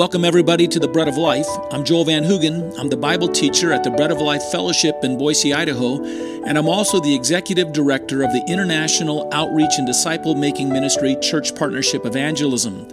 Welcome, everybody, to the Bread of Life. I'm Joel Van Hoogen. I'm the Bible teacher at the Bread of Life Fellowship in Boise, Idaho, and I'm also the executive director of the International Outreach and Disciple Making Ministry Church Partnership Evangelism.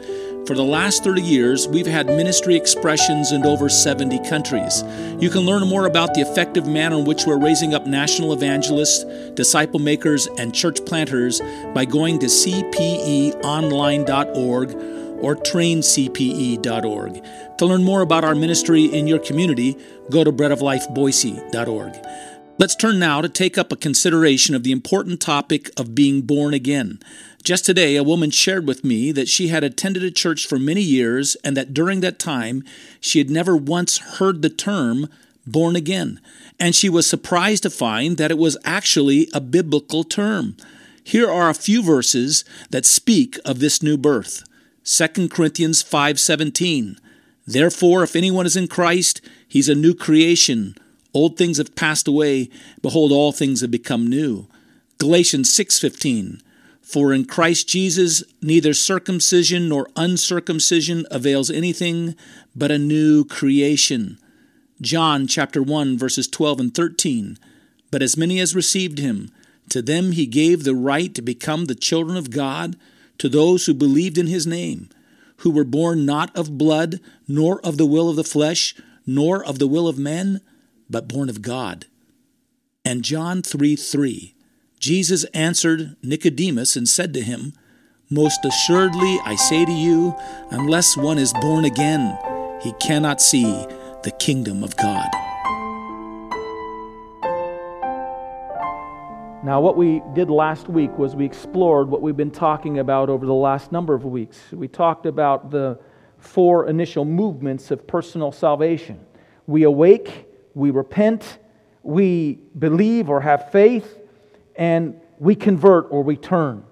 For the last 30 years, we've had ministry expressions in over 70 countries. You can learn more about the effective manner in which we're raising up national evangelists, disciple makers, and church planters by going to cpeonline.org or traincpe.org. To learn more about our ministry in your community, go to breadoflifeboise.org. Let's turn now to take up a consideration of the important topic of being born again. Just today, a woman shared with me that she had attended a church for many years and that during that time she had never once heard the term born again. And she was surprised to find that it was actually a biblical term. Here are a few verses that speak of this new birth. 2 Corinthians 5:17 Therefore if anyone is in Christ he's a new creation. Old things have passed away. Behold all things have become new. Galatians 6:15 For in Christ Jesus neither circumcision nor uncircumcision avails anything but a new creation. John chapter 1 verses 12 and 13 But as many as received him to them he gave the right to become the children of God to those who believed in his name, who were born not of blood, nor of the will of the flesh, nor of the will of men, but born of God. And John 3 3 Jesus answered Nicodemus and said to him, Most assuredly I say to you, unless one is born again, he cannot see the kingdom of God. Now, what we did last week was we explored what we've been talking about over the last number of weeks. We talked about the four initial movements of personal salvation we awake, we repent, we believe or have faith, and we convert or we turn.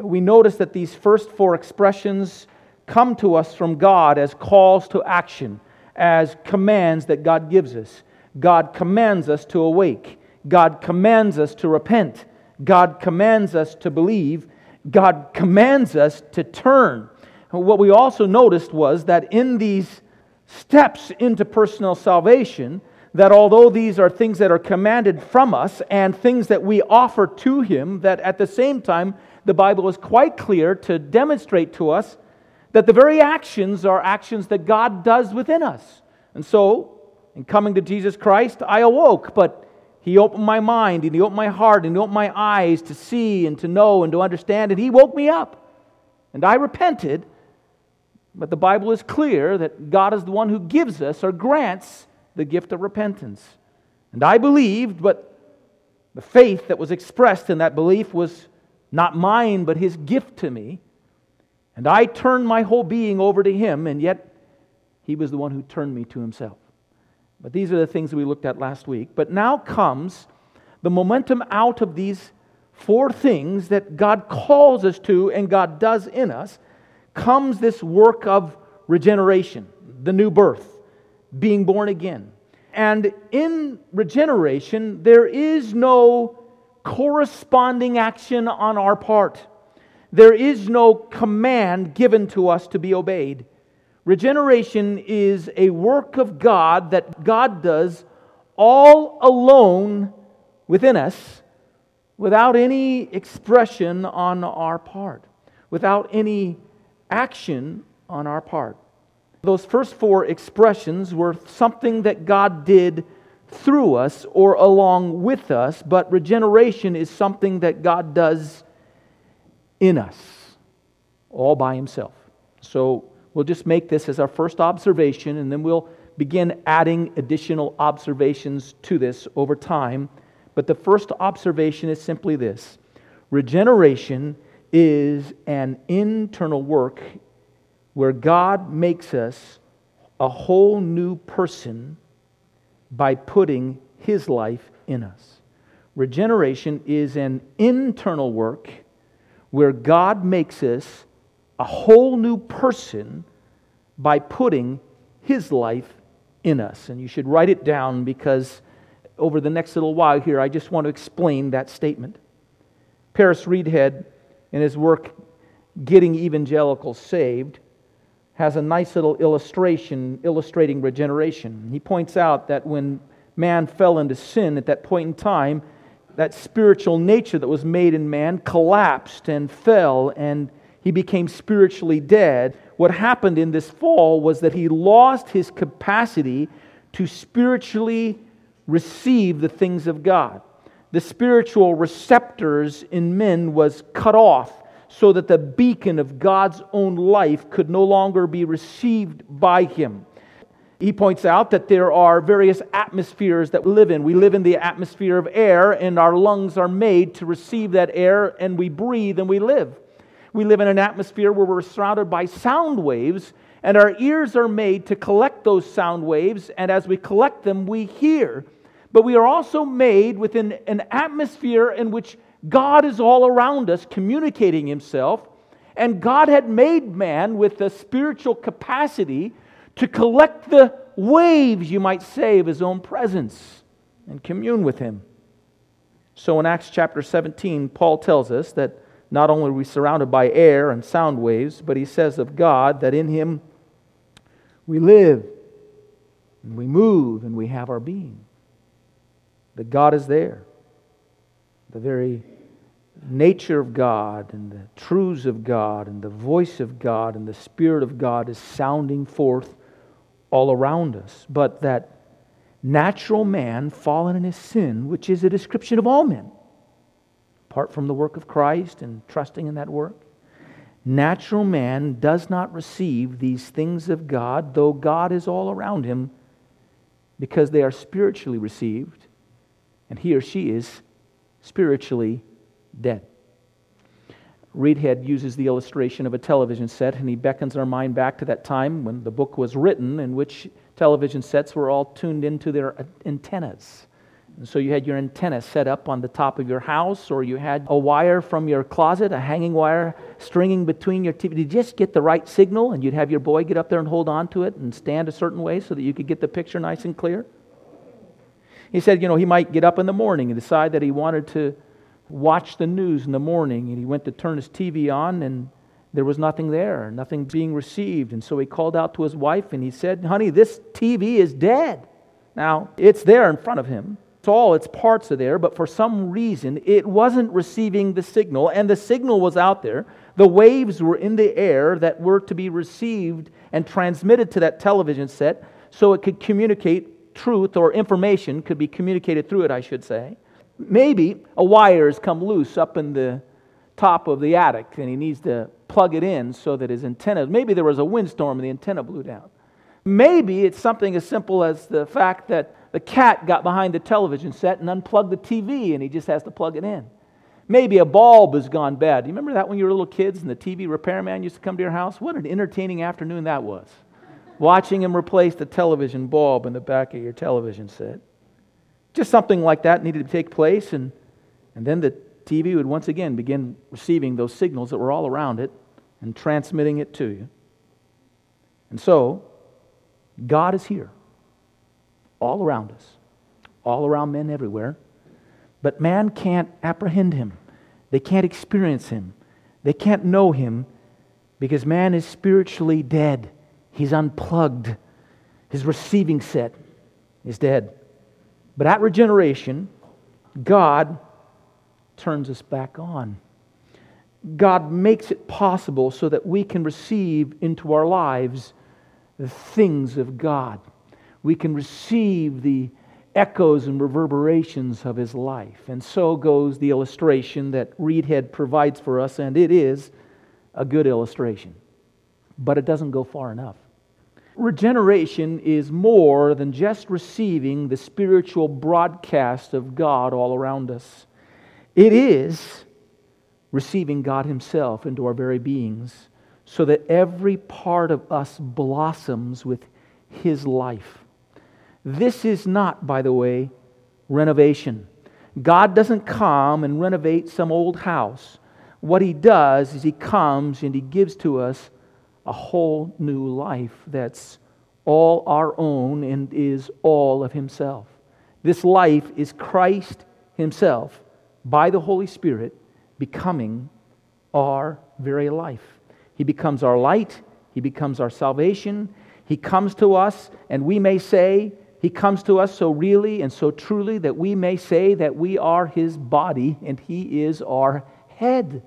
We notice that these first four expressions come to us from God as calls to action, as commands that God gives us. God commands us to awake. God commands us to repent. God commands us to believe. God commands us to turn. What we also noticed was that in these steps into personal salvation, that although these are things that are commanded from us and things that we offer to Him, that at the same time, the Bible is quite clear to demonstrate to us that the very actions are actions that God does within us. And so, in coming to Jesus Christ, I awoke, but he opened my mind and He opened my heart and He opened my eyes to see and to know and to understand, and He woke me up. And I repented. But the Bible is clear that God is the one who gives us or grants the gift of repentance. And I believed, but the faith that was expressed in that belief was not mine, but His gift to me. And I turned my whole being over to Him, and yet He was the one who turned me to Himself. But these are the things that we looked at last week. But now comes the momentum out of these four things that God calls us to and God does in us, comes this work of regeneration, the new birth, being born again. And in regeneration, there is no corresponding action on our part. There is no command given to us to be obeyed. Regeneration is a work of God that God does all alone within us without any expression on our part, without any action on our part. Those first four expressions were something that God did through us or along with us, but regeneration is something that God does in us all by Himself. So We'll just make this as our first observation, and then we'll begin adding additional observations to this over time. But the first observation is simply this regeneration is an internal work where God makes us a whole new person by putting his life in us. Regeneration is an internal work where God makes us a whole new person by putting his life in us. And you should write it down because over the next little while here, I just want to explain that statement. Paris Reidhead, in his work, Getting Evangelicals Saved, has a nice little illustration illustrating regeneration. He points out that when man fell into sin at that point in time, that spiritual nature that was made in man collapsed and fell, and he became spiritually dead. What happened in this fall was that he lost his capacity to spiritually receive the things of God. The spiritual receptors in men was cut off so that the beacon of God's own life could no longer be received by him. He points out that there are various atmospheres that we live in. We live in the atmosphere of air, and our lungs are made to receive that air, and we breathe and we live. We live in an atmosphere where we're surrounded by sound waves, and our ears are made to collect those sound waves, and as we collect them, we hear. But we are also made within an atmosphere in which God is all around us, communicating Himself, and God had made man with the spiritual capacity to collect the waves, you might say, of his own presence and commune with him. So in Acts chapter 17, Paul tells us that not only are we surrounded by air and sound waves, but he says of God that in him we live and we move and we have our being. That God is there. The very nature of God and the truths of God and the voice of God and the Spirit of God is sounding forth all around us, but that natural man fallen in his sin, which is a description of all men, apart from the work of Christ and trusting in that work. Natural man does not receive these things of God, though God is all around him, because they are spiritually received, and he or she is spiritually dead. Reidhead uses the illustration of a television set, and he beckons our mind back to that time when the book was written, in which television sets were all tuned into their antennas. And so you had your antenna set up on the top of your house, or you had a wire from your closet, a hanging wire stringing between your TV. You just get the right signal? And you'd have your boy get up there and hold on to it and stand a certain way so that you could get the picture nice and clear. He said, you know, he might get up in the morning and decide that he wanted to watch the news in the morning and he went to turn his TV on and there was nothing there, nothing being received. And so he called out to his wife and he said, Honey, this TV is dead. Now, it's there in front of him. All its parts are there, but for some reason it wasn't receiving the signal, and the signal was out there. The waves were in the air that were to be received and transmitted to that television set so it could communicate truth or information could be communicated through it, I should say. Maybe a wire has come loose up in the top of the attic and he needs to plug it in so that his antenna, maybe there was a windstorm and the antenna blew down. Maybe it's something as simple as the fact that the cat got behind the television set and unplugged the TV and he just has to plug it in. Maybe a bulb has gone bad. Do you remember that when you were little kids and the TV repairman used to come to your house? What an entertaining afternoon that was. Watching him replace the television bulb in the back of your television set. Just something like that needed to take place, and, and then the TV would once again begin receiving those signals that were all around it and transmitting it to you. And so, God is here, all around us, all around men everywhere. But man can't apprehend him, they can't experience him, they can't know him because man is spiritually dead. He's unplugged, his receiving set is dead. But at regeneration, God turns us back on. God makes it possible so that we can receive into our lives the things of God. We can receive the echoes and reverberations of His life. And so goes the illustration that Reidhead provides for us, and it is a good illustration. But it doesn't go far enough. Regeneration is more than just receiving the spiritual broadcast of God all around us. It is receiving God Himself into our very beings so that every part of us blossoms with His life. This is not, by the way, renovation. God doesn't come and renovate some old house. What He does is He comes and He gives to us a whole new life that's all our own and is all of Himself. This life is Christ Himself by the Holy Spirit becoming our very life. He becomes our light, He becomes our salvation. He comes to us, and we may say, He comes to us so really and so truly that we may say that we are His body and He is our head.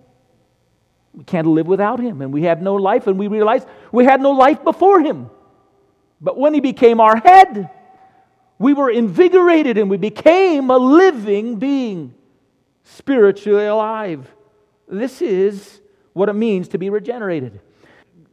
We can't live without Him, and we have no life, and we realize we had no life before Him. But when He became our head, we were invigorated and we became a living being, spiritually alive. This is what it means to be regenerated.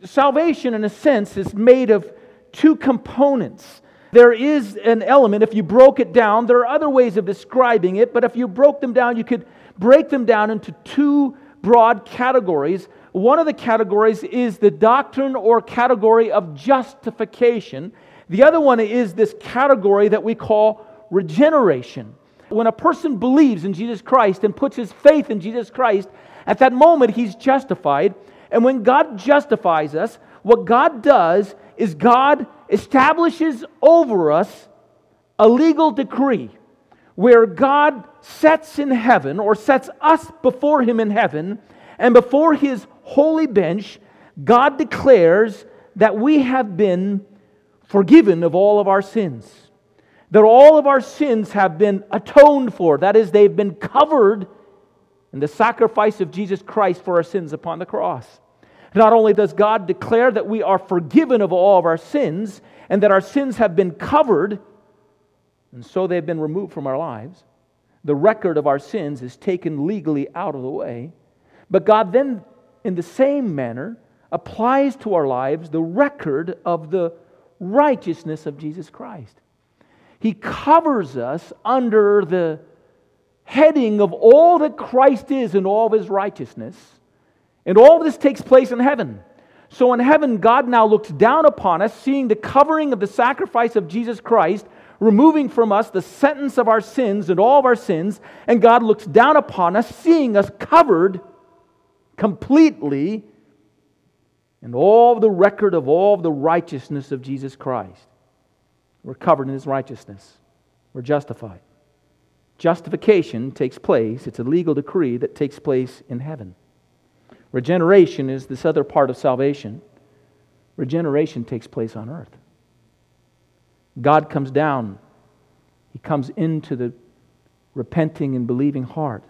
Salvation, in a sense, is made of two components. There is an element, if you broke it down, there are other ways of describing it, but if you broke them down, you could break them down into two broad categories. One of the categories is the doctrine or category of justification. The other one is this category that we call regeneration. When a person believes in Jesus Christ and puts his faith in Jesus Christ, at that moment he's justified. And when God justifies us, what God does is God establishes over us a legal decree where God sets in heaven or sets us before him in heaven and before his holy bench, God declares that we have been forgiven of all of our sins. That all of our sins have been atoned for. That is, they've been covered in the sacrifice of Jesus Christ for our sins upon the cross. Not only does God declare that we are forgiven of all of our sins and that our sins have been covered, and so they've been removed from our lives, the record of our sins is taken legally out of the way. But God then, in the same manner, applies to our lives the record of the righteousness of Jesus Christ. He covers us under the heading of all that Christ is and all of his righteousness. And all this takes place in heaven. So in heaven, God now looks down upon us, seeing the covering of the sacrifice of Jesus Christ, removing from us the sentence of our sins and all of our sins. And God looks down upon us, seeing us covered completely and all the record of all the righteousness of Jesus Christ. We're covered in his righteousness. We're justified. Justification takes place, it's a legal decree that takes place in heaven. Regeneration is this other part of salvation. Regeneration takes place on earth. God comes down, He comes into the repenting and believing heart.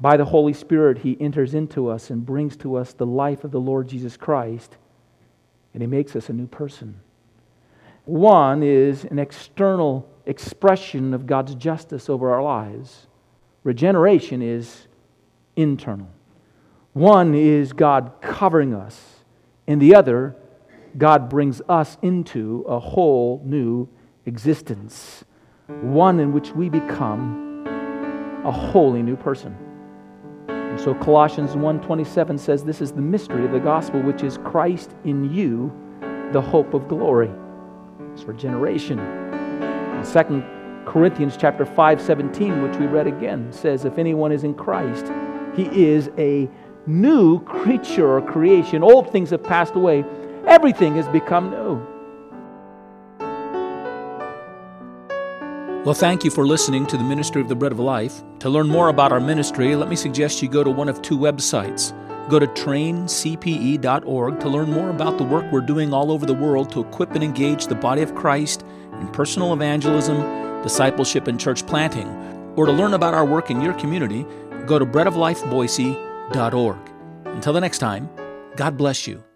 By the Holy Spirit, He enters into us and brings to us the life of the Lord Jesus Christ, and He makes us a new person. One is an external expression of God's justice over our lives, regeneration is internal. One is God covering us, and the other, God brings us into a whole new existence, one in which we become a wholly new person. And so Colossians 1:27 says this is the mystery of the gospel which is Christ in you, the hope of glory. It's regeneration. generation. And 2 Corinthians chapter 5:17 which we read again says if anyone is in Christ, he is a new creature or creation. Old things have passed away. Everything has become new. Well, thank you for listening to the Ministry of the Bread of Life. To learn more about our ministry, let me suggest you go to one of two websites. Go to traincpe.org to learn more about the work we're doing all over the world to equip and engage the body of Christ in personal evangelism, discipleship, and church planting. Or to learn about our work in your community, go to breadoflifeboise.org. Until the next time, God bless you.